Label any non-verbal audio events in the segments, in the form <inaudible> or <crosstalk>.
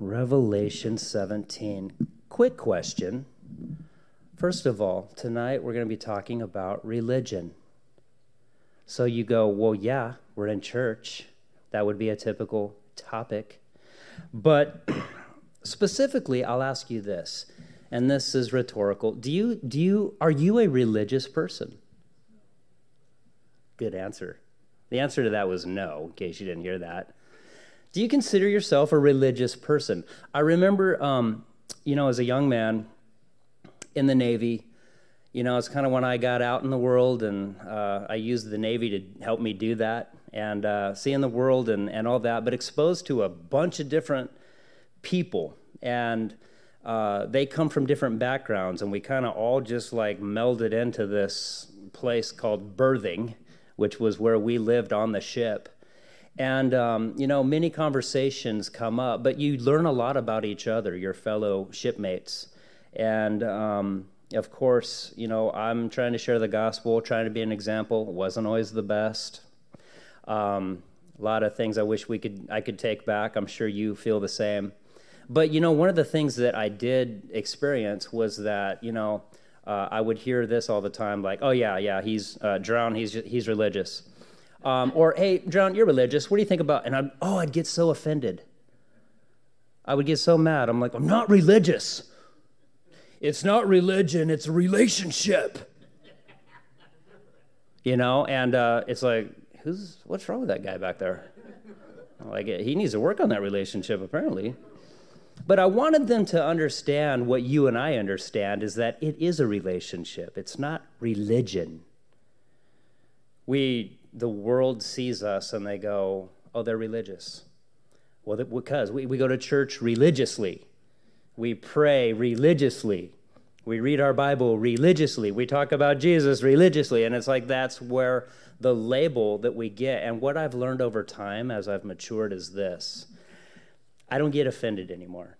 Revelation 17. Quick question. First of all, tonight we're going to be talking about religion. So you go, well, yeah, we're in church. That would be a typical topic. But <clears throat> specifically, I'll ask you this, and this is rhetorical. Do you, do you, are you a religious person? Good answer. The answer to that was no, in case you didn't hear that. Do you consider yourself a religious person? I remember, um, you know, as a young man in the Navy, you know, it's kind of when I got out in the world, and uh, I used the Navy to help me do that and uh, seeing the world and, and all that, but exposed to a bunch of different people. And uh, they come from different backgrounds, and we kind of all just like melded into this place called berthing, which was where we lived on the ship. And, um, you know, many conversations come up, but you learn a lot about each other, your fellow shipmates. And, um, of course, you know, I'm trying to share the gospel, trying to be an example. Wasn't always the best. Um, a lot of things I wish we could I could take back. I'm sure you feel the same. But you know, one of the things that I did experience was that you know uh, I would hear this all the time, like, "Oh yeah, yeah, he's uh, drowned. He's he's religious," um, or "Hey, John, you're religious. What do you think about?" And I'd oh, I'd get so offended. I would get so mad. I'm like, "I'm not religious. It's not religion. It's a relationship." You know, and uh, it's like, who's what's wrong with that guy back there? Like he needs to work on that relationship apparently. But I wanted them to understand what you and I understand is that it is a relationship. It's not religion. We the world sees us and they go, "Oh, they're religious." Well, because we, we go to church religiously. We pray religiously. We read our Bible religiously. We talk about Jesus religiously. And it's like that's where the label that we get. And what I've learned over time as I've matured is this I don't get offended anymore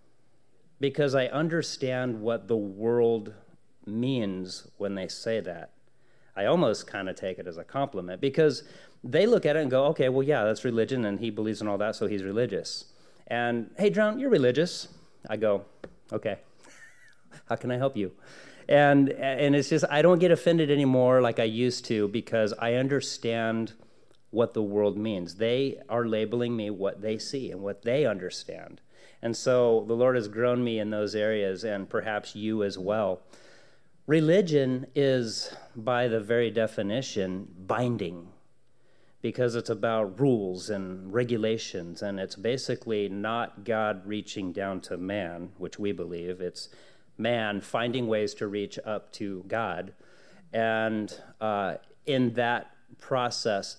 because I understand what the world means when they say that. I almost kind of take it as a compliment because they look at it and go, okay, well, yeah, that's religion, and he believes in all that, so he's religious. And hey, Drown, you're religious. I go, okay, how can I help you? and and it's just I don't get offended anymore like I used to because I understand what the world means. They are labeling me what they see and what they understand. And so the Lord has grown me in those areas and perhaps you as well. Religion is by the very definition binding because it's about rules and regulations and it's basically not God reaching down to man, which we believe. It's man finding ways to reach up to God. And uh, in that process,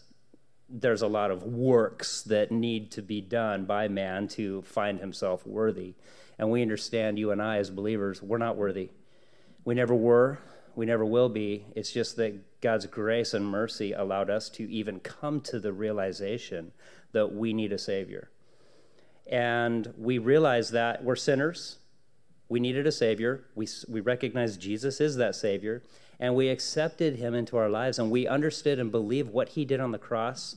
there's a lot of works that need to be done by man to find himself worthy. And we understand, you and I as believers, we're not worthy. We never were, we never will be. It's just that God's grace and mercy allowed us to even come to the realization that we need a Savior. And we realize that we're sinners we needed a Savior. We, we recognized Jesus is that Savior, and we accepted Him into our lives, and we understood and believed what He did on the cross.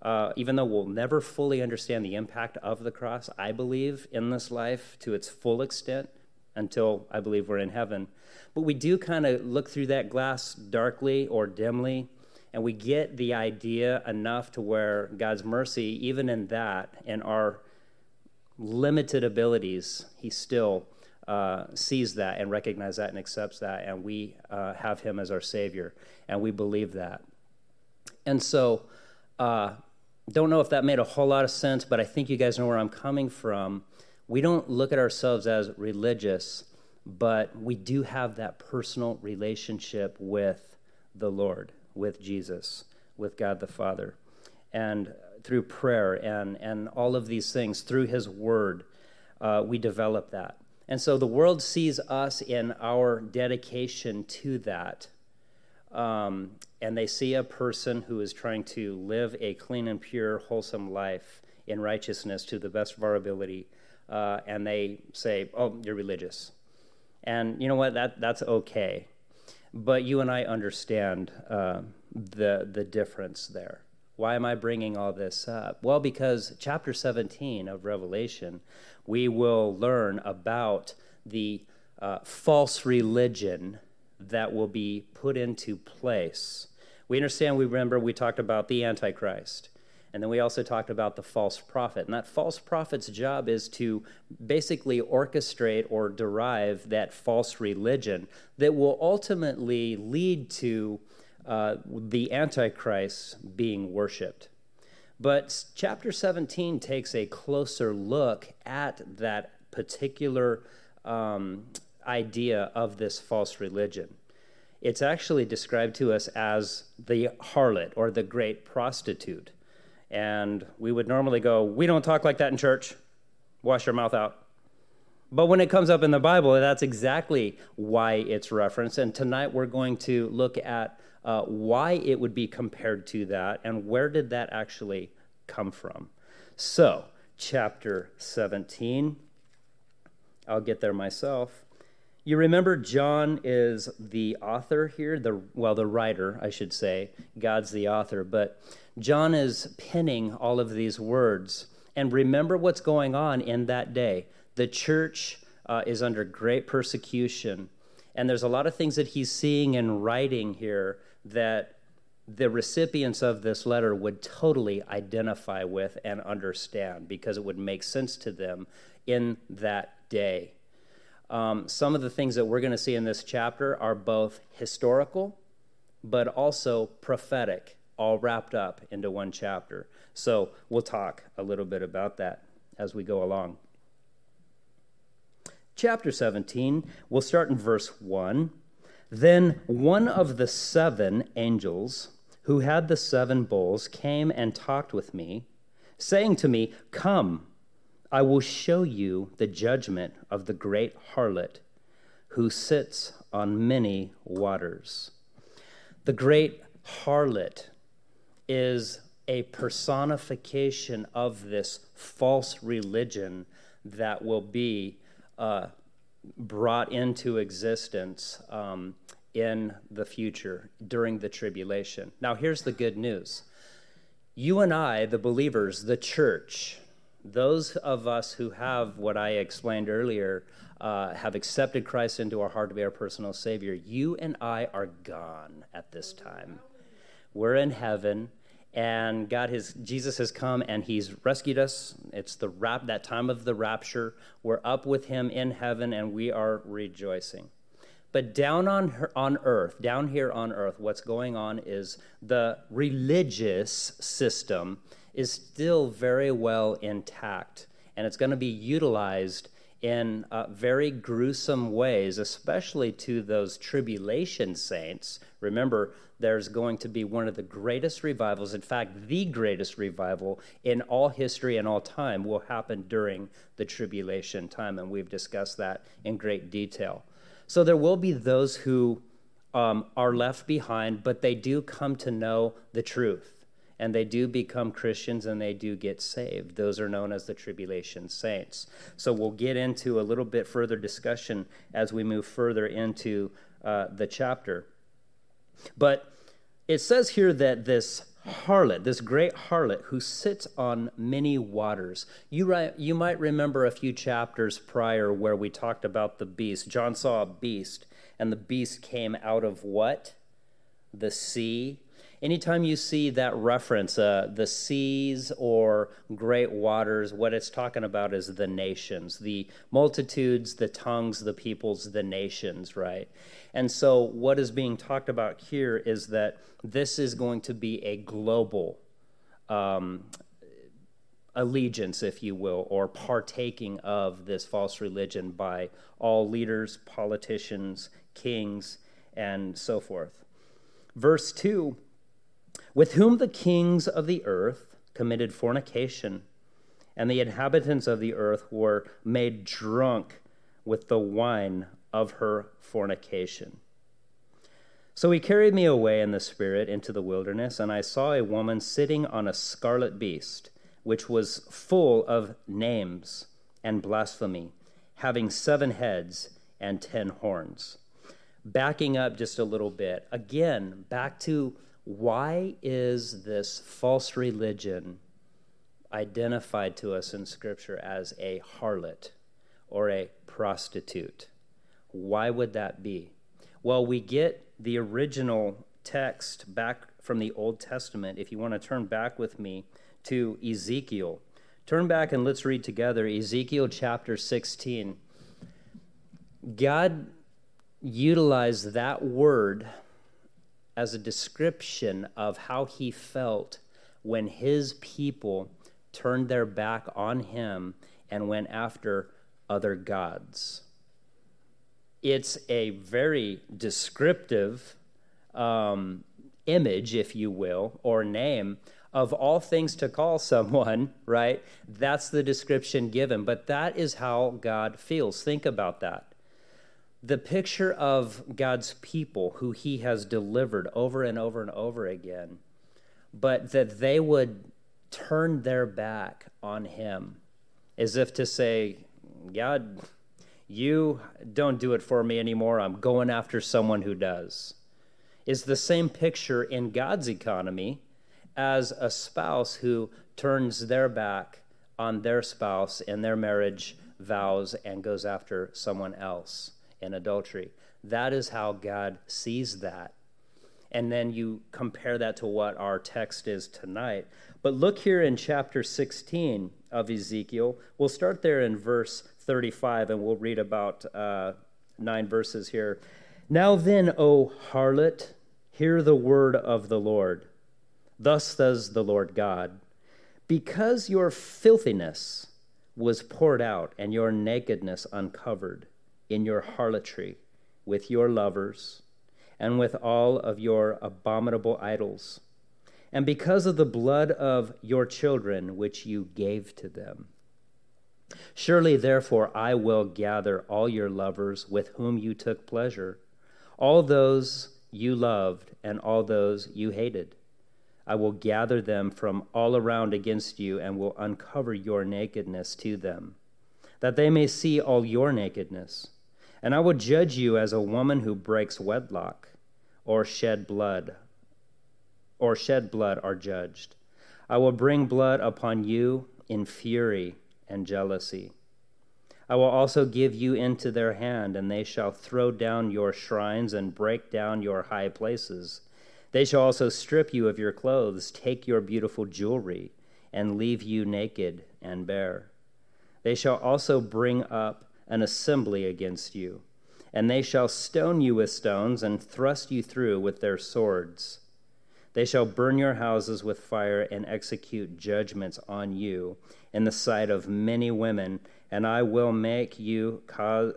Uh, even though we'll never fully understand the impact of the cross, I believe, in this life to its full extent until I believe we're in heaven. But we do kind of look through that glass darkly or dimly, and we get the idea enough to where God's mercy, even in that, in our limited abilities, He still uh, sees that and recognizes that and accepts that, and we uh, have him as our Savior, and we believe that. And so, uh, don't know if that made a whole lot of sense, but I think you guys know where I'm coming from. We don't look at ourselves as religious, but we do have that personal relationship with the Lord, with Jesus, with God the Father. And through prayer and, and all of these things, through His Word, uh, we develop that. And so the world sees us in our dedication to that. Um, and they see a person who is trying to live a clean and pure, wholesome life in righteousness to the best of our ability. Uh, and they say, Oh, you're religious. And you know what? That, that's okay. But you and I understand uh, the, the difference there. Why am I bringing all this up? Well, because chapter 17 of Revelation, we will learn about the uh, false religion that will be put into place. We understand, we remember we talked about the Antichrist. And then we also talked about the false prophet. And that false prophet's job is to basically orchestrate or derive that false religion that will ultimately lead to uh, the Antichrist being worshiped. But chapter 17 takes a closer look at that particular um, idea of this false religion. It's actually described to us as the harlot or the great prostitute. And we would normally go, We don't talk like that in church. Wash your mouth out. But when it comes up in the Bible, that's exactly why it's referenced. And tonight we're going to look at uh, why it would be compared to that and where did that actually come from. So, chapter 17. I'll get there myself. You remember John is the author here, the well, the writer, I should say. God's the author, but John is penning all of these words. And remember what's going on in that day. The church uh, is under great persecution, and there's a lot of things that he's seeing and writing here that the recipients of this letter would totally identify with and understand because it would make sense to them in that day. Um, some of the things that we're going to see in this chapter are both historical but also prophetic, all wrapped up into one chapter. So we'll talk a little bit about that as we go along. Chapter 17, we'll start in verse 1. Then one of the seven angels who had the seven bowls came and talked with me, saying to me, Come I will show you the judgment of the great harlot who sits on many waters. The great harlot is a personification of this false religion that will be uh, brought into existence um, in the future during the tribulation. Now, here's the good news you and I, the believers, the church, those of us who have what I explained earlier, uh, have accepted Christ into our heart to be our personal Savior, you and I are gone at this time. We're in heaven, and God has Jesus has come and He's rescued us. It's the rap that time of the rapture. We're up with Him in heaven, and we are rejoicing. But down on her, on earth, down here on earth, what's going on is the religious system is still very well intact, and it's going to be utilized in uh, very gruesome ways, especially to those tribulation saints. Remember, there's going to be one of the greatest revivals, in fact, the greatest revival in all history and all time will happen during the tribulation time, and we've discussed that in great detail. So there will be those who um, are left behind, but they do come to know the truth and they do become Christians and they do get saved. Those are known as the tribulation saints. So we'll get into a little bit further discussion as we move further into uh, the chapter. But it says here that this harlot, this great harlot who sits on many waters. You, you might remember a few chapters prior where we talked about the beast. John saw a beast, and the beast came out of what? The sea anytime you see that reference, uh, the seas or great waters, what it's talking about is the nations, the multitudes, the tongues, the peoples, the nations, right? And so, what is being talked about here is that this is going to be a global um, allegiance, if you will, or partaking of this false religion by all leaders, politicians, kings, and so forth. Verse 2 with whom the kings of the earth committed fornication, and the inhabitants of the earth were made drunk with the wine of her fornication. So he carried me away in the spirit into the wilderness, and I saw a woman sitting on a scarlet beast, which was full of names and blasphemy, having seven heads and ten horns. Backing up just a little bit, again, back to why is this false religion identified to us in Scripture as a harlot or a prostitute? Why would that be? Well, we get the original text back from the Old Testament. If you want to turn back with me to Ezekiel, turn back and let's read together Ezekiel chapter 16. God utilized that word as a description of how he felt when his people turned their back on him and went after other gods. It's a very descriptive um, image, if you will, or name of all things to call someone, <laughs> right? That's the description given. But that is how God feels. Think about that the picture of God's people who he has delivered over and over and over again, but that they would turn their back on him as if to say, God, you don't do it for me anymore. I'm going after someone who does, is the same picture in God's economy as a spouse who turns their back on their spouse and their marriage vows and goes after someone else in adultery. That is how God sees that. And then you compare that to what our text is tonight. But look here in chapter 16 of Ezekiel. We'll start there in verse 35, and we'll read about uh, nine verses here. Now then, O harlot, hear the word of the Lord. Thus says the Lord God Because your filthiness was poured out and your nakedness uncovered, in your harlotry with your lovers and with all of your abominable idols, and because of the blood of your children which you gave to them. Surely, therefore, I will gather all your lovers with whom you took pleasure, all those you loved and all those you hated. I will gather them from all around against you and will uncover your nakedness to them, that they may see all your nakedness and I will judge you as a woman who breaks wedlock or shed blood, or shed blood are judged. I will bring blood upon you in fury and jealousy. I will also give you into their hand, and they shall throw down your shrines and break down your high places. They shall also strip you of your clothes, take your beautiful jewelry, and leave you naked and bare. They shall also bring up an assembly against you, and they shall stone you with stones and thrust you through with their swords. They shall burn your houses with fire and execute judgments on you in the sight of many women, and I will make you cause,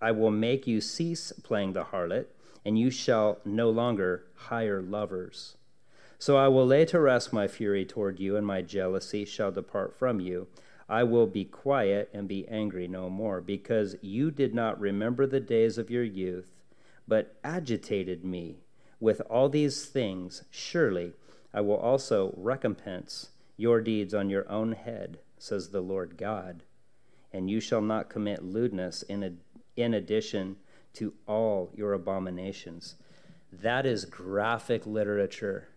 I will make you cease playing the harlot, and you shall no longer hire lovers. So I will lay to rest my fury toward you, and my jealousy shall depart from you. I will be quiet and be angry no more, because you did not remember the days of your youth, but agitated me with all these things. Surely I will also recompense your deeds on your own head, says the Lord God. And you shall not commit lewdness in, in addition to all your abominations. That is graphic literature,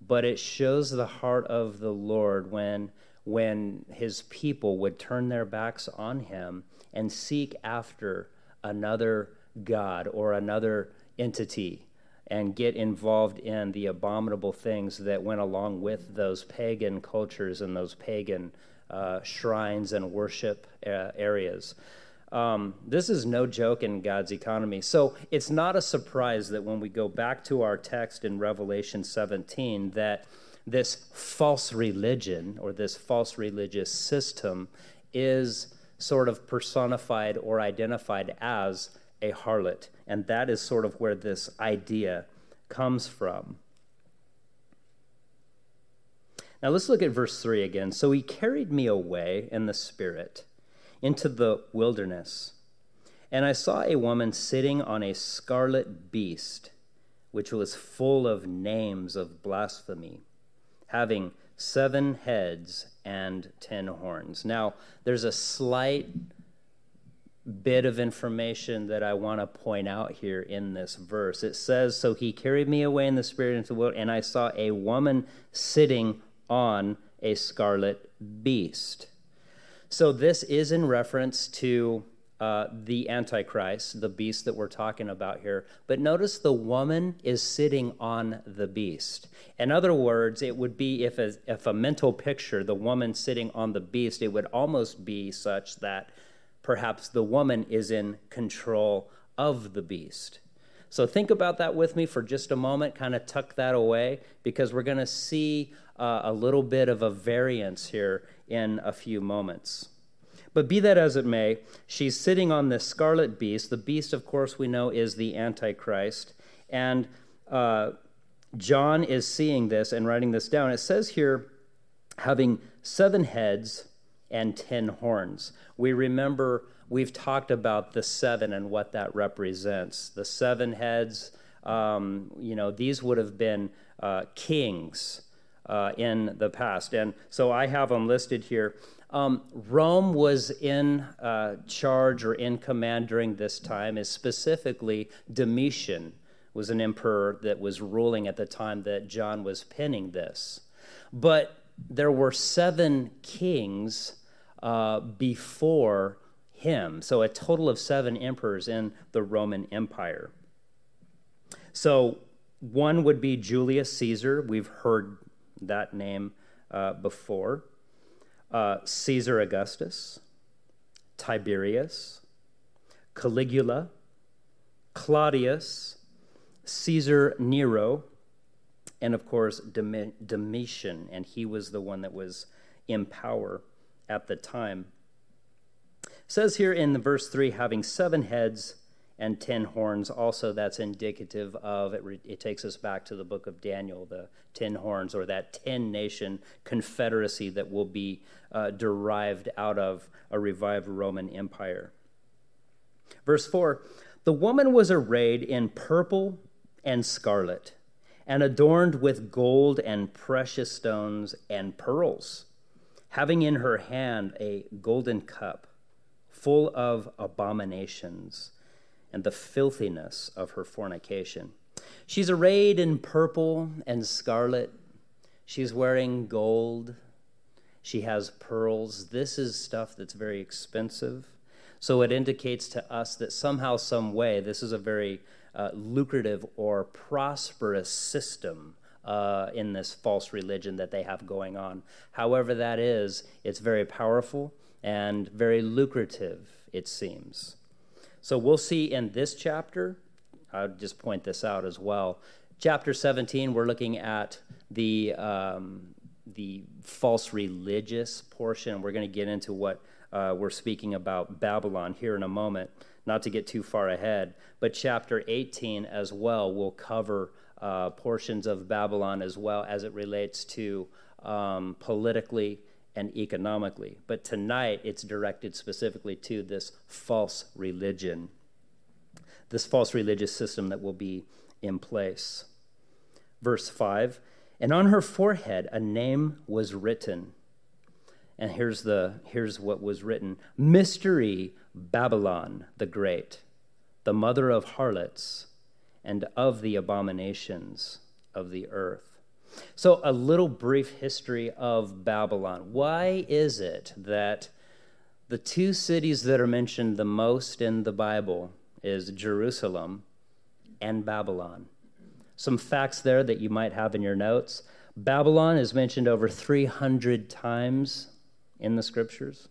but it shows the heart of the Lord when when his people would turn their backs on him and seek after another God or another entity and get involved in the abominable things that went along with those pagan cultures and those pagan uh, shrines and worship uh, areas. Um, this is no joke in God's economy. So it's not a surprise that when we go back to our text in Revelation 17, that this false religion or this false religious system is sort of personified or identified as a harlot. And that is sort of where this idea comes from. Now let's look at verse 3 again. So he carried me away in the Spirit into the wilderness, and I saw a woman sitting on a scarlet beast, which was full of names of blasphemy having seven heads and ten horns. Now, there's a slight bit of information that I want to point out here in this verse. It says, So he carried me away in the spirit into the world, and I saw a woman sitting on a scarlet beast. So this is in reference to uh, the Antichrist, the beast that we're talking about here. But notice the woman is sitting on the beast. In other words, it would be if a, if a mental picture, the woman sitting on the beast, it would almost be such that perhaps the woman is in control of the beast. So think about that with me for just a moment, kind of tuck that away, because we're going to see uh, a little bit of a variance here in a few moments. But be that as it may, she's sitting on this scarlet beast. The beast, of course, we know is the Antichrist. And uh, John is seeing this and writing this down. It says here, having seven heads and ten horns. We remember we've talked about the seven and what that represents. The seven heads, um, you know, these would have been uh, kings uh, in the past. And so I have them listed here. Um, Rome was in uh, charge or in command during this time, is specifically Domitian was an emperor that was ruling at the time that John was penning this. But there were seven kings uh, before him, so a total of seven emperors in the Roman Empire. So one would be Julius Caesar. We've heard that name uh, before uh, Caesar Augustus, Tiberius, Caligula, Claudius, Caesar Nero, and of course Domitian, and he was the one that was in power at the time. It says here in verse 3 having seven heads and ten horns. Also, that's indicative of it, it takes us back to the book of Daniel, the ten horns, or that ten nation confederacy that will be uh, derived out of a revived Roman Empire. Verse 4 The woman was arrayed in purple and scarlet, and adorned with gold and precious stones and pearls, having in her hand a golden cup full of abominations and the filthiness of her fornication. She's arrayed in purple and scarlet. She's wearing gold. She has pearls. This is stuff that's very expensive. So it indicates to us that somehow, some way, this is a very uh, lucrative or prosperous system uh, in this false religion that they have going on. However, that is, it's very powerful and very lucrative, it seems. So we'll see in this chapter, I'll just point this out as well. Chapter 17, we're looking at the, um, the false religious portion. We're going to get into what uh, we're speaking about Babylon here in a moment, not to get too far ahead. But chapter 18 as well will cover uh, portions of Babylon as well as it relates to um, politically and economically. But tonight, it's directed specifically to this false religion, this false religious system that will be in place. Verse 5 And on her forehead a name was written. And here's, the, here's what was written Mystery Babylon the Great, the mother of harlots and of the abominations of the earth. So, a little brief history of Babylon. Why is it that the two cities that are mentioned the most in the Bible is Jerusalem and Babylon? Some facts there that you might have in your notes. Babylon is mentioned over 300 times in the scriptures.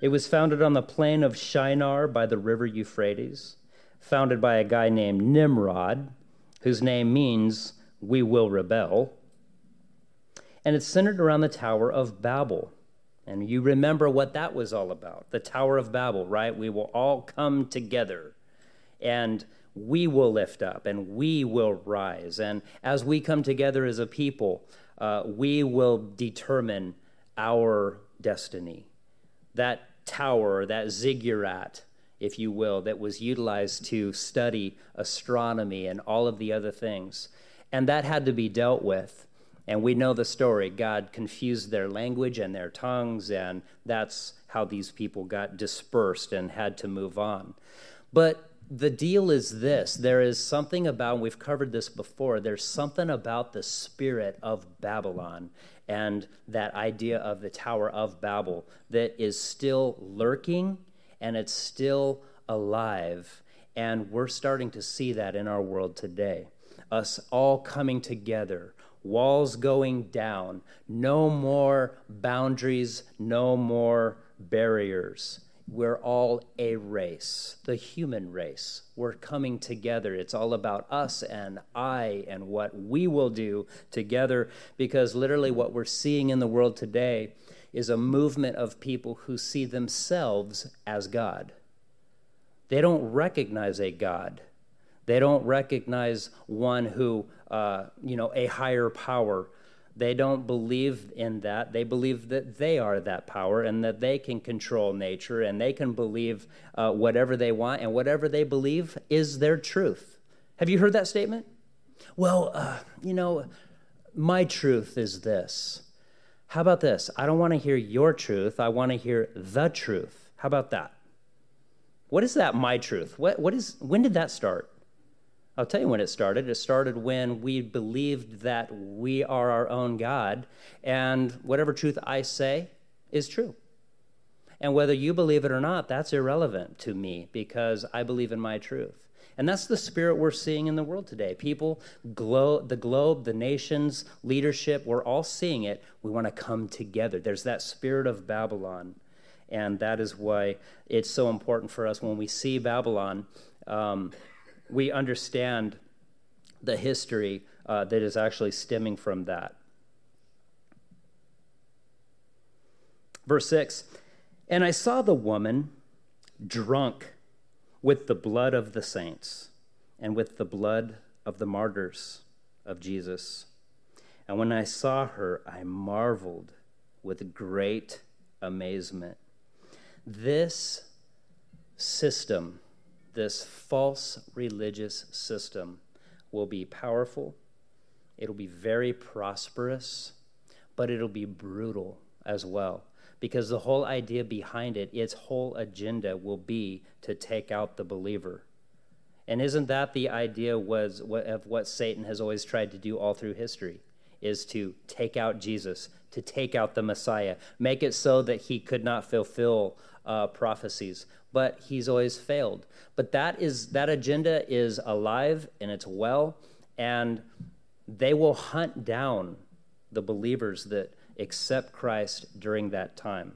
It was founded on the plain of Shinar by the river Euphrates, founded by a guy named Nimrod, whose name means we will rebel. And it's centered around the Tower of Babel. And you remember what that was all about the Tower of Babel, right? We will all come together and we will lift up and we will rise. And as we come together as a people, uh, we will determine our destiny. That tower, that ziggurat, if you will, that was utilized to study astronomy and all of the other things and that had to be dealt with. And we know the story. God confused their language and their tongues, and that's how these people got dispersed and had to move on. But the deal is this there is something about, we've covered this before, there's something about the spirit of Babylon and that idea of the Tower of Babel that is still lurking and it's still alive. And we're starting to see that in our world today. Us all coming together, walls going down, no more boundaries, no more barriers. We're all a race, the human race. We're coming together. It's all about us and I and what we will do together because literally what we're seeing in the world today is a movement of people who see themselves as God. They don't recognize a God. They don't recognize one who, uh, you know, a higher power they don't believe in that. They believe that they are that power and that they can control nature and they can believe uh, whatever they want and whatever they believe is their truth. Have you heard that statement? Well, uh, you know, my truth is this. How about this? I don't want to hear your truth. I want to hear the truth. How about that? What is that, my truth? What, what is, when did that start? I'll tell you when it started. It started when we believed that we are our own God, and whatever truth I say is true. And whether you believe it or not, that's irrelevant to me because I believe in my truth. And that's the spirit we're seeing in the world today. People, glo- the globe, the nations, leadership, we're all seeing it. We want to come together. There's that spirit of Babylon. And that is why it's so important for us when we see Babylon. Um, we understand the history uh, that is actually stemming from that. Verse 6 And I saw the woman drunk with the blood of the saints and with the blood of the martyrs of Jesus. And when I saw her, I marveled with great amazement. This system this false religious system will be powerful, it'll be very prosperous, but it'll be brutal as well. Because the whole idea behind it, its whole agenda will be to take out the believer. And isn't that the idea was of what Satan has always tried to do all through history? Is to take out Jesus, to take out the Messiah, make it so that he could not fulfill uh, prophecies but he's always failed. But that is that agenda is alive and it's well, and they will hunt down the believers that accept Christ during that time.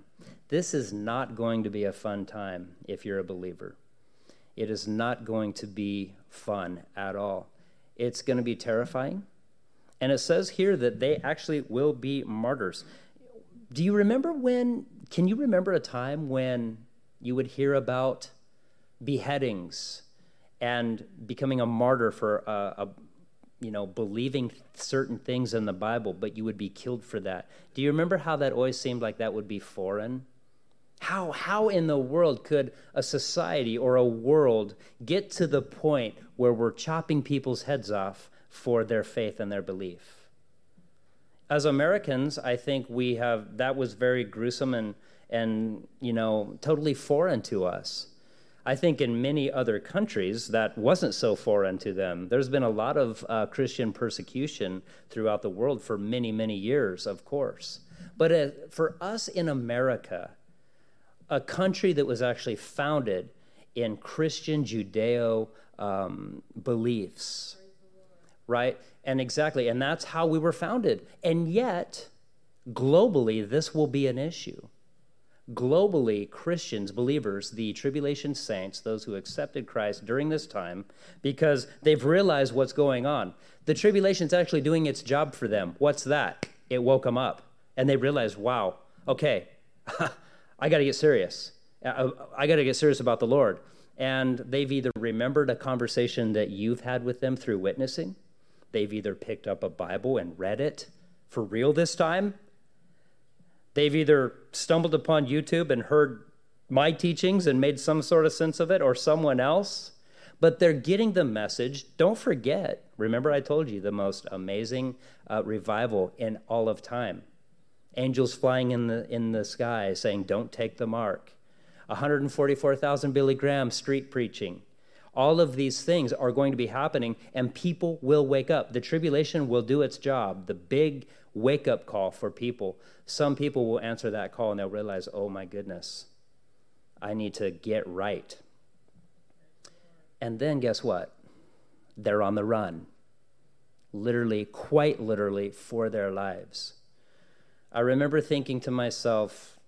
This is not going to be a fun time if you're a believer. It is not going to be fun at all. It's going to be terrifying. And it says here that they actually will be martyrs. Do you remember when, can you remember a time when you would hear about beheadings and becoming a martyr for a, a, you know believing certain things in the bible but you would be killed for that. Do you remember how that always seemed like that would be foreign? How how in the world could a society or a world get to the point where we're chopping people's heads off for their faith and their belief? As americans i think we have that was very gruesome and and you know totally foreign to us. I think in many other countries that wasn't so foreign to them. There's been a lot of uh, christian persecution throughout the world for many many years of course. But uh, for us in america a country that was actually founded in christian judeo um, beliefs right? And exactly and that's how we were founded. And yet globally this will be an issue globally Christians, believers, the tribulation saints, those who accepted Christ during this time, because they've realized what's going on. The tribulation's actually doing its job for them. What's that? It woke them up. And they realized, wow, okay, <laughs> I got to get serious. Uh, uh, I, I got to get serious about the Lord. And they've either remembered a conversation that you've had with them through witnessing, they've either picked up a Bible and read it for real this time, They've either stumbled upon YouTube and heard my teachings and made some sort of sense of it, or someone else. but they're getting the message. Don't forget, remember, I told you the most amazing uh, revival in all of time. Angels flying in the, in the sky saying, Don't take the mark. 144,000 Billy Graham street preaching. All of these things are going to be happening, and people will wake up. The tribulation will do its job, the big wake up call for people. Some people will answer that call and they'll realize, oh my goodness, I need to get right. And then guess what? They're on the run, literally, quite literally, for their lives. I remember thinking to myself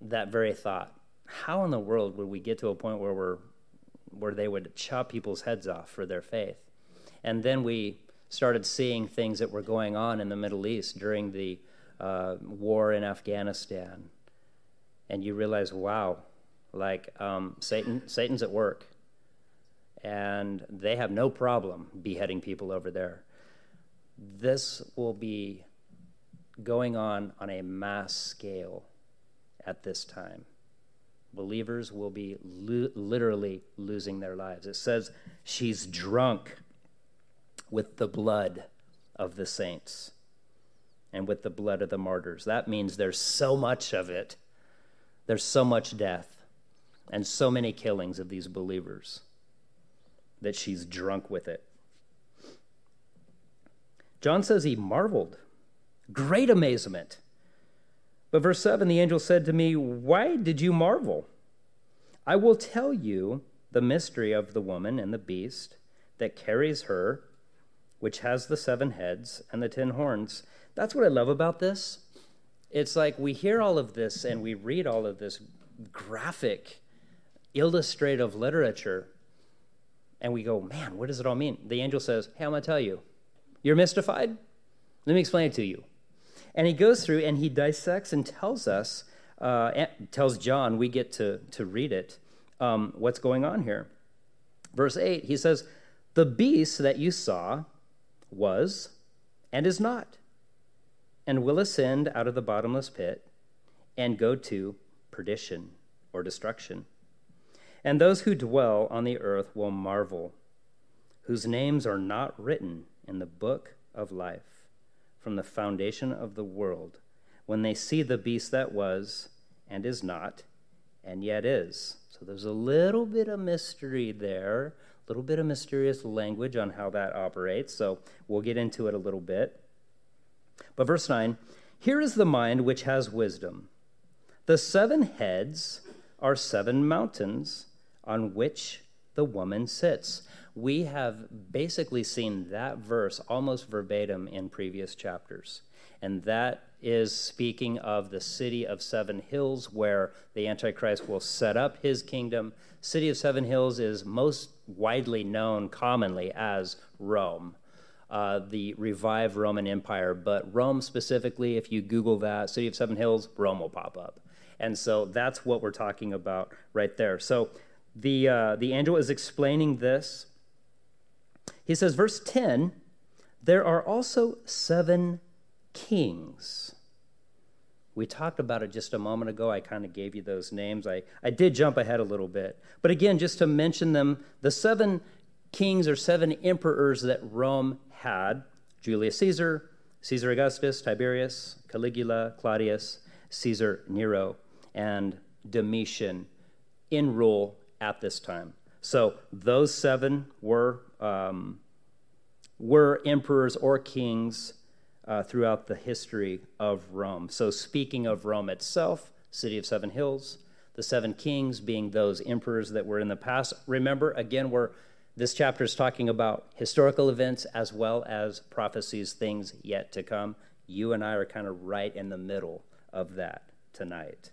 that very thought how in the world would we get to a point where we're where they would chop people's heads off for their faith and then we started seeing things that were going on in the middle east during the uh, war in afghanistan and you realize wow like um, satan satan's at work and they have no problem beheading people over there. This will be going on on a mass scale at this time. Believers will be lo- literally losing their lives. It says she's drunk with the blood of the saints and with the blood of the martyrs. That means there's so much of it. There's so much death and so many killings of these believers that she's drunk with it. John says he marveled. Great amazement. But verse 7 the angel said to me, Why did you marvel? I will tell you the mystery of the woman and the beast that carries her, which has the seven heads and the ten horns. That's what I love about this. It's like we hear all of this and we read all of this graphic, illustrative literature, and we go, man, what does it all mean? The angel says, hey, I'm going to tell you. You're mystified? Let me explain it to you. And he goes through and he dissects and tells us, uh, tells John, we get to, to read it, um, what's going on here. Verse 8, he says, The beast that you saw was and is not, and will ascend out of the bottomless pit and go to perdition or destruction. And those who dwell on the earth will marvel, whose names are not written in the book of life from the foundation of the world, when they see the beast that was and is not and yet is. So there's a little bit of mystery there, little bit of mysterious language on how that operates. So we'll get into it a little bit. But verse 9 here is the mind which has wisdom. The seven heads are seven mountains on which the woman sits. We have basically seen that verse almost verbatim in previous chapters. And that is speaking of the city of seven hills where the Antichrist will set up his kingdom. City of seven hills is most widely known commonly as Rome. Uh, the revived Roman Empire, but Rome specifically, if you Google that, City of Seven Hills, Rome will pop up. And so that's what we're talking about right there. So the, uh, the angel is explaining this. He says, verse 10 there are also seven kings. We talked about it just a moment ago. I kind of gave you those names. I, I did jump ahead a little bit. But again, just to mention them, the seven kings or seven emperors that Rome had Julius Caesar, Caesar Augustus, Tiberius, Caligula, Claudius, Caesar Nero, and Domitian in rule at this time. So those seven were, um, were emperors or kings uh, throughout the history of Rome. So speaking of Rome itself, city of seven hills, the seven kings being those emperors that were in the past. Remember, again, we're this chapter is talking about historical events as well as prophecies, things yet to come. You and I are kind of right in the middle of that tonight.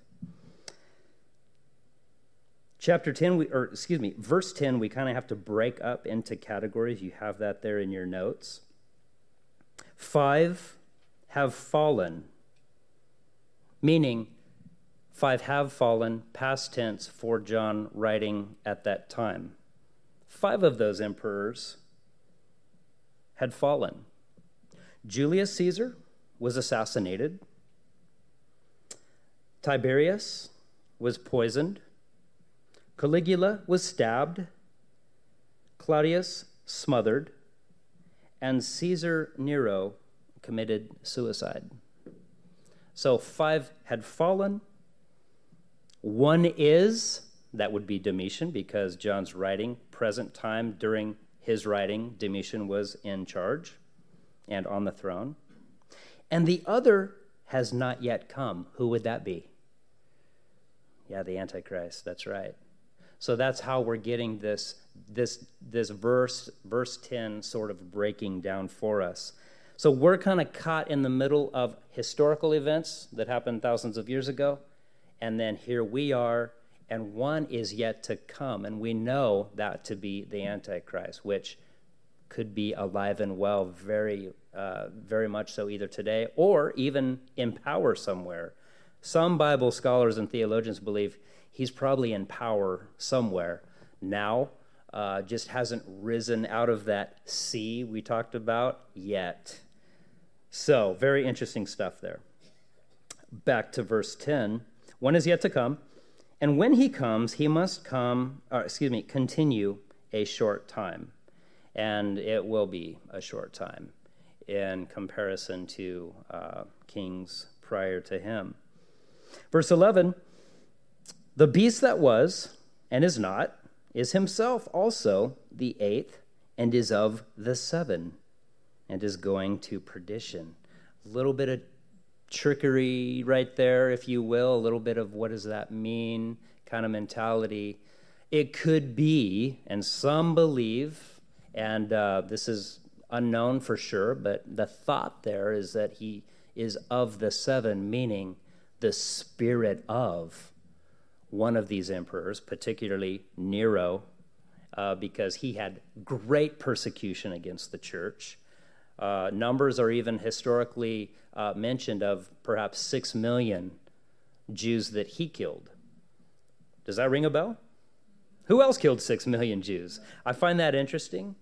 Chapter 10, we, or excuse me, verse 10, we kind of have to break up into categories. You have that there in your notes. Five have fallen, meaning five have fallen, past tense for John writing at that time. Five of those emperors had fallen. Julius Caesar was assassinated, Tiberius was poisoned. Caligula was stabbed. Claudius smothered, and Caesar Nero committed suicide. So five had fallen. One is, that would be Domitian, because John's writing, present time during his writing, Domitian was in charge and on the throne. And the other has not yet come. Who would that be? Yeah, the Antichrist, that's right. So that's how we're getting this, this, this verse, verse 10, sort of breaking down for us. So we're kind of caught in the middle of historical events that happened thousands of years ago. And then here we are, and one is yet to come. And we know that to be the Antichrist, which could be alive and well very, uh, very much so either today or even in power somewhere. Some Bible scholars and theologians believe he's probably in power somewhere now, uh, just hasn't risen out of that sea we talked about yet. So, very interesting stuff there. Back to verse 10 one is yet to come, and when he comes, he must come, or excuse me, continue a short time and it will be a short time in comparison to uh, kings prior to him. Verse 11 The beast that was and is not is himself also the eighth and is of the seven and is going to perdition. A little bit of trickery right there, if you will, a little bit of what does that mean kind of mentality. It could be, and some believe, and uh, this is unknown for sure, but the thought there is that he is of the seven, meaning the spirit of one of these emperors, particularly Nero, uh, because he had great persecution against the church. Uh, numbers are even historically uh, mentioned of perhaps six million Jews that he killed. Does that ring a bell? Who else killed six million Jews? I find that interesting,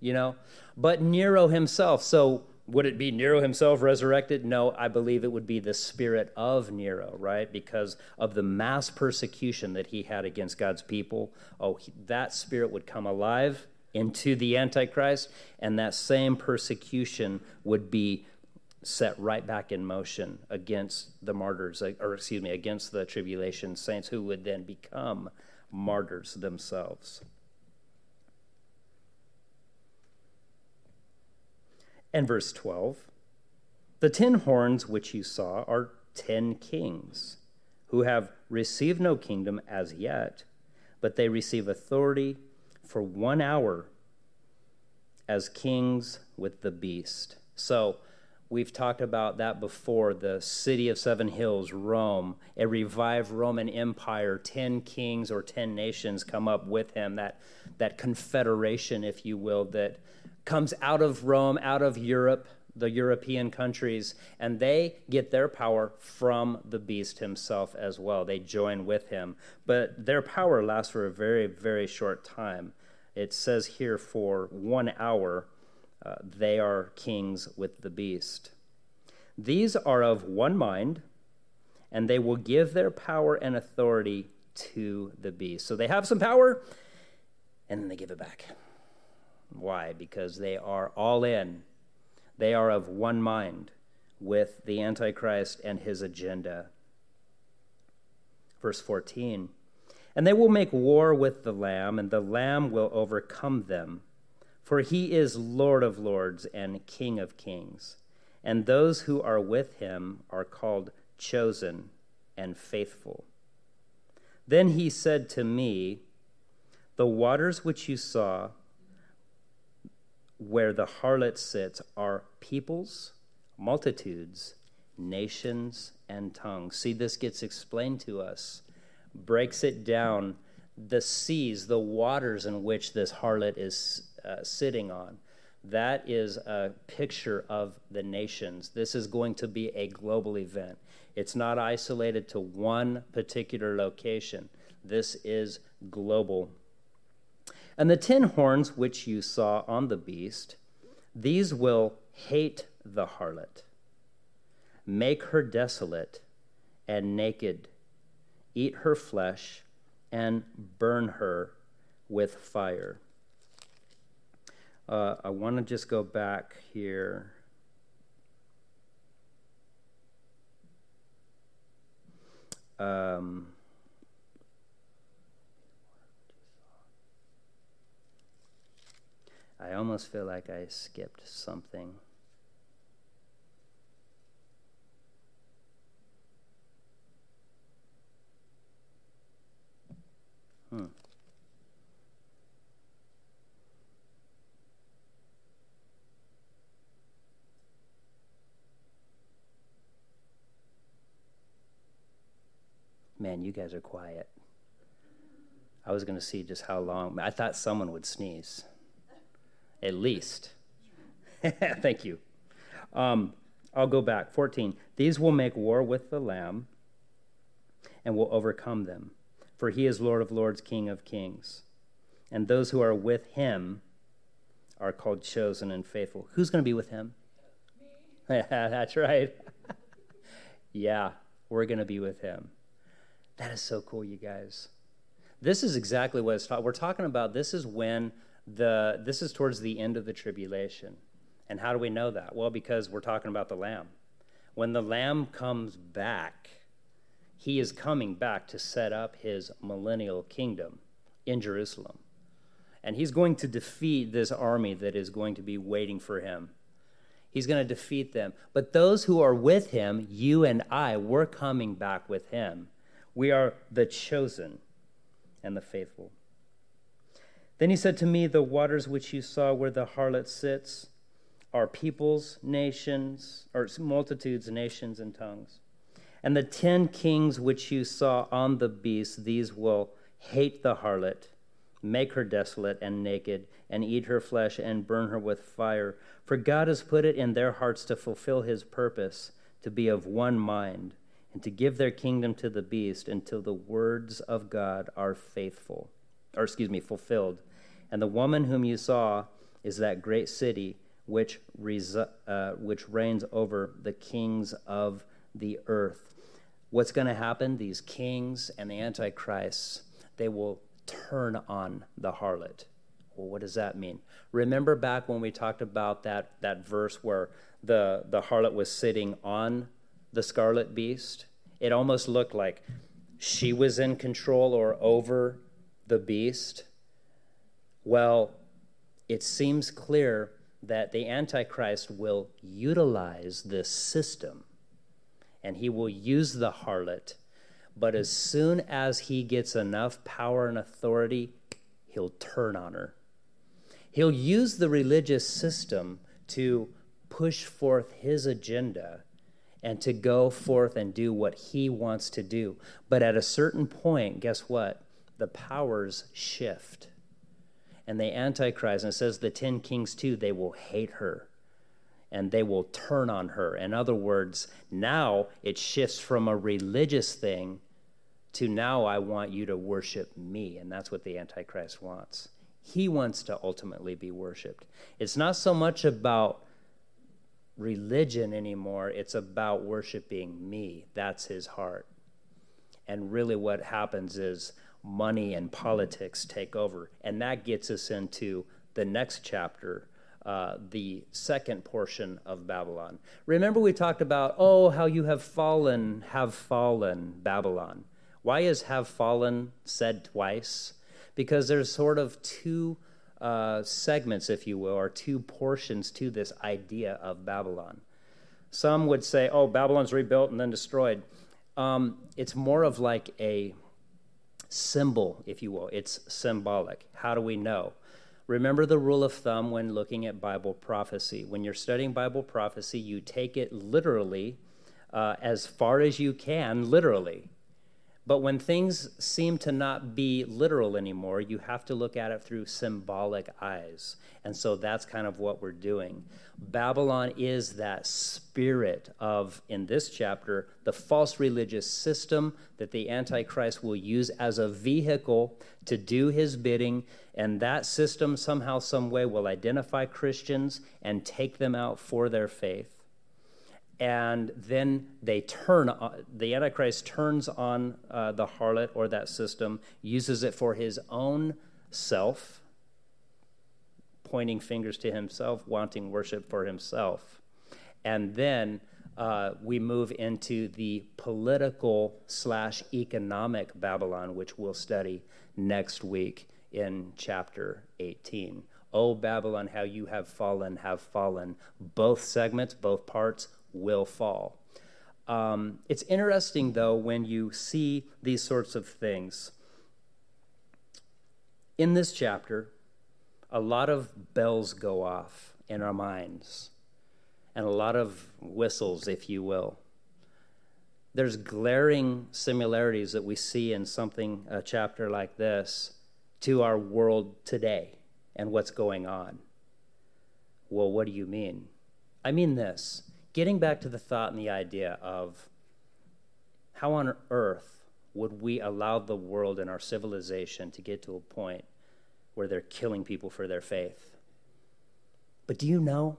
you know. But Nero himself, so would it be Nero himself resurrected? No, I believe it would be the spirit of Nero, right? Because of the mass persecution that he had against God's people. Oh, he, that spirit would come alive into the Antichrist, and that same persecution would be set right back in motion against the martyrs, uh, or excuse me, against the tribulation saints who would then become martyrs themselves. And verse 12 The ten horns which you saw are ten kings who have received no kingdom as yet, but they receive authority for one hour as kings with the beast. So, We've talked about that before the city of seven hills, Rome, a revived Roman Empire, 10 kings or 10 nations come up with him, that, that confederation, if you will, that comes out of Rome, out of Europe, the European countries, and they get their power from the beast himself as well. They join with him. But their power lasts for a very, very short time. It says here for one hour uh, they are kings with the beast. These are of one mind, and they will give their power and authority to the beast. So they have some power, and then they give it back. Why? Because they are all in. They are of one mind with the Antichrist and his agenda. Verse 14 And they will make war with the Lamb, and the Lamb will overcome them for he is Lord of lords and King of kings, and those who are with him are called chosen and faithful. Then he said to me, The waters which you saw, where the harlot sits, are peoples, multitudes, nations, and tongues. See, this gets explained to us, breaks it down. The seas, the waters in which this harlot is uh, sitting on. That is a picture of the nations. This is going to be a global event. It's not isolated to one particular location. This is global. And the ten horns which you saw on the beast, these will hate the harlot, make her desolate and naked, eat her flesh, and burn her with fire. Uh, I want to just go back here. Um, I almost feel like I skipped something. Hmm. Man, you guys are quiet. I was going to see just how long. I thought someone would sneeze. At least. <laughs> Thank you. Um, I'll go back. 14. These will make war with the Lamb and will overcome them, for he is Lord of lords, King of kings. And those who are with him are called chosen and faithful. Who's going to be with him? Me. <laughs> That's right. <laughs> yeah, we're going to be with him. That is so cool, you guys. This is exactly what it's taught. We're talking about this is when the this is towards the end of the tribulation. And how do we know that? Well, because we're talking about the lamb. When the lamb comes back, he is coming back to set up his millennial kingdom in Jerusalem. And he's going to defeat this army that is going to be waiting for him. He's going to defeat them. But those who are with him, you and I, we're coming back with him. We are the chosen and the faithful. Then he said to me, The waters which you saw where the harlot sits are peoples, nations, or multitudes, nations, and tongues. And the ten kings which you saw on the beast, these will hate the harlot, make her desolate and naked, and eat her flesh and burn her with fire. For God has put it in their hearts to fulfill his purpose, to be of one mind and to give their kingdom to the beast until the words of God are faithful, or excuse me, fulfilled. And the woman whom you saw is that great city which, uh, which reigns over the kings of the earth. What's going to happen? These kings and the Antichrist, they will turn on the harlot. Well, what does that mean? Remember back when we talked about that, that verse where the, the harlot was sitting on the scarlet beast, it almost looked like she was in control or over the beast. Well, it seems clear that the Antichrist will utilize this system and he will use the harlot. But as soon as he gets enough power and authority, he'll turn on her. He'll use the religious system to push forth his agenda and to go forth and do what he wants to do. But at a certain point, guess what? The powers shift. And the Antichrist, and it says the ten kings too, they will hate her and they will turn on her. In other words, now it shifts from a religious thing to now I want you to worship me. And that's what the Antichrist wants. He wants to ultimately be worshiped. It's not so much about religion anymore. It's about worshiping me. That's his heart. And really, what happens is money and politics take over. And that gets us into the next chapter, uh, the second portion of Babylon. Remember, we talked about, oh, how you have fallen, have fallen, Babylon. Why is have fallen said twice? Because there's sort of two uh, segments, if you will, or two portions to this idea of Babylon. Some would say, oh, Babylon's rebuilt and then destroyed. Um, it's more of like a symbol, if you will. It's symbolic. How do we know? Remember the rule of thumb when looking at Bible prophecy. When you're studying Bible prophecy, you take it literally uh, as far as you can, literally. But when things seem to not be literal anymore, you have to look at it through symbolic eyes. And so that's kind of what we're doing. Babylon is that spirit of, in this chapter, the false religious system that the Antichrist will use as a vehicle to do his bidding. And that system, somehow, some way, will identify Christians and take them out for their faith and then they turn the antichrist turns on uh, the harlot or that system uses it for his own self pointing fingers to himself, wanting worship for himself. And then uh, we move into the political slash economic Babylon, which we'll study next week in chapter 18. Oh, Babylon, how you have fallen, have fallen. Both segments, both parts will fall. Um, it's interesting, though, when you see these sorts of things. In this chapter, a lot of bells go off in our minds and a lot of whistles, if you will. There's glaring similarities that we see in something, a chapter like this, to our world today and what's going on. Well, what do you mean? I mean this getting back to the thought and the idea of how on earth would we allow the world and our civilization to get to a point where they're killing people for their faith? But do you know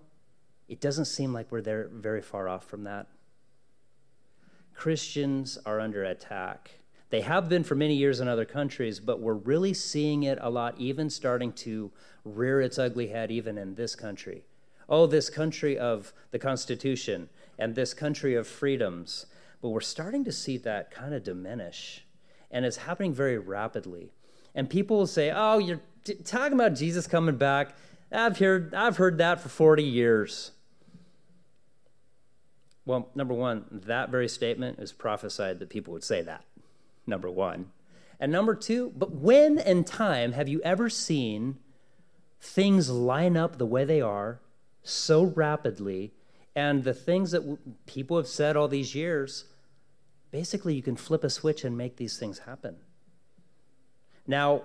it doesn't seem like we're there very far off from that. Christians are under attack. They have been for many years in other countries, but we're really seeing it a lot, even starting to rear its ugly head, even in this country. Oh, this country of the Constitution and this country of freedoms. But we're starting to see that kind of diminish, and it's happening very rapidly. And people will say, Oh, you're t- talking about Jesus coming back. I've heard, I've heard that for 40 years. Well, number one, that very statement is prophesied that people would say that. Number one. And number two, but when and time have you ever seen things line up the way they are so rapidly and the things that w- people have said all these years, basically you can flip a switch and make these things happen. Now,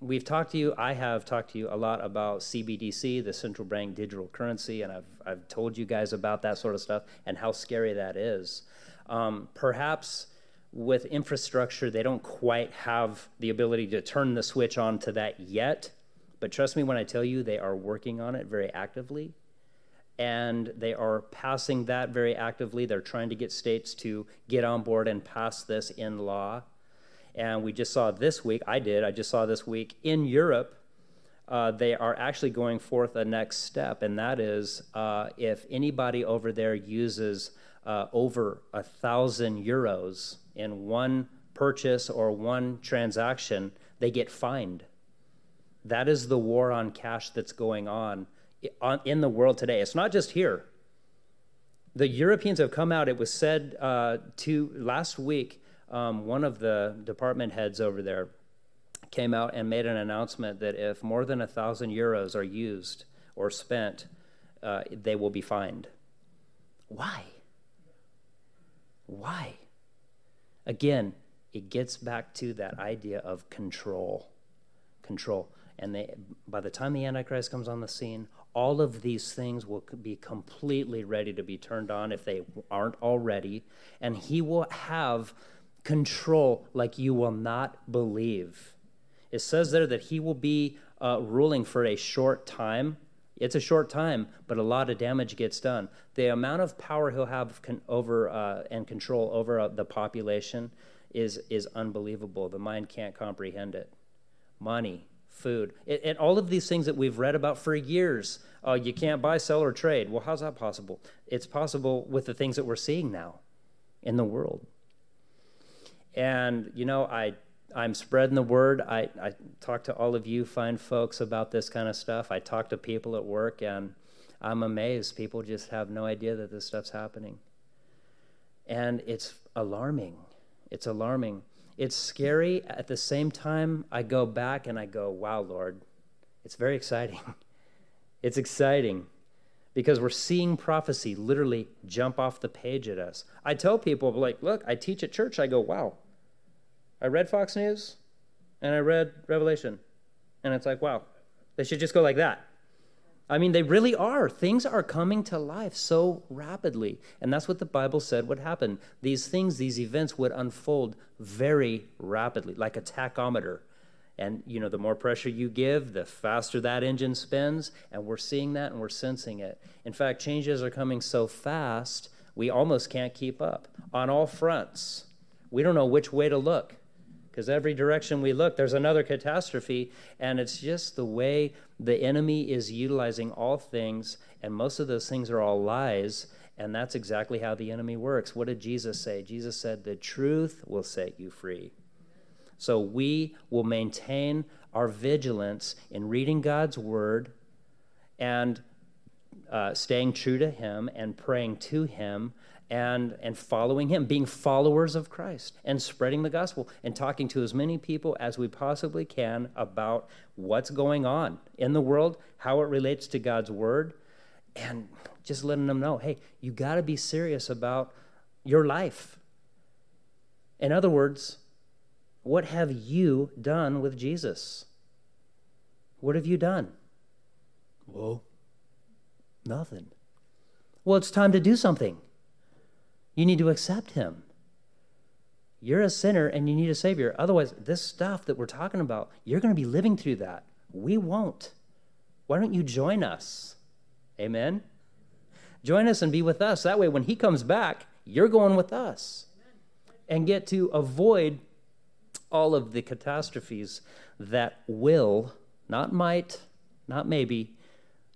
we've talked to you, I have talked to you a lot about CBDC, the central bank digital currency, and I've, I've told you guys about that sort of stuff and how scary that is. Um, perhaps with infrastructure, they don't quite have the ability to turn the switch on to that yet. But trust me when I tell you, they are working on it very actively. And they are passing that very actively. They're trying to get states to get on board and pass this in law. And we just saw this week, I did, I just saw this week in Europe, uh, they are actually going forth a next step, and that is uh, if anybody over there uses uh, over a thousand euros in one purchase or one transaction, they get fined. That is the war on cash that's going on in the world today. It's not just here. The Europeans have come out. It was said uh, to last week um, one of the department heads over there came out and made an announcement that if more than a thousand euros are used or spent, uh, they will be fined. Why? Why? Again, it gets back to that idea of control. Control. And they, by the time the Antichrist comes on the scene, all of these things will be completely ready to be turned on if they aren't already. And he will have control like you will not believe. It says there that he will be uh, ruling for a short time. It's a short time, but a lot of damage gets done. The amount of power he'll have con- over uh, and control over uh, the population is is unbelievable. The mind can't comprehend it. Money, food, it, and all of these things that we've read about for years. Uh, you can't buy, sell, or trade. Well, how's that possible? It's possible with the things that we're seeing now in the world. And, you know, I, I'm spreading the word. I, I talk to all of you fine folks about this kind of stuff. I talk to people at work, and I'm amazed. People just have no idea that this stuff's happening. And it's alarming. It's alarming. It's scary. At the same time, I go back and I go, wow, Lord, it's very exciting. <laughs> it's exciting because we're seeing prophecy literally jump off the page at us. I tell people, like, look, I teach at church. I go, wow, I read Fox News and I read Revelation. And it's like, wow, they should just go like that. I mean, they really are. Things are coming to life so rapidly. And that's what the Bible said would happen. These things, these events would unfold very rapidly, like a tachometer. And, you know, the more pressure you give, the faster that engine spins. And we're seeing that and we're sensing it. In fact, changes are coming so fast, we almost can't keep up on all fronts. We don't know which way to look because every direction we look, there's another catastrophe. And it's just the way the enemy is utilizing all things, and most of those things are all lies. And that's exactly how the enemy works. What did Jesus say? Jesus said, The truth will set you free. So we will maintain our vigilance in reading God's word and uh, staying true to Him and praying to Him and, and following him, being followers of Christ and spreading the gospel and talking to as many people as we possibly can about what's going on in the world, how it relates to God's word, and just letting them know hey, you got to be serious about your life. In other words, what have you done with Jesus? What have you done? Well, nothing. Well, it's time to do something. You need to accept him. You're a sinner and you need a savior. Otherwise, this stuff that we're talking about, you're going to be living through that. We won't. Why don't you join us? Amen? Join us and be with us. That way, when he comes back, you're going with us and get to avoid all of the catastrophes that will, not might, not maybe,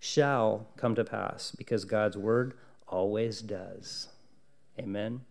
shall come to pass because God's word always does. Amen.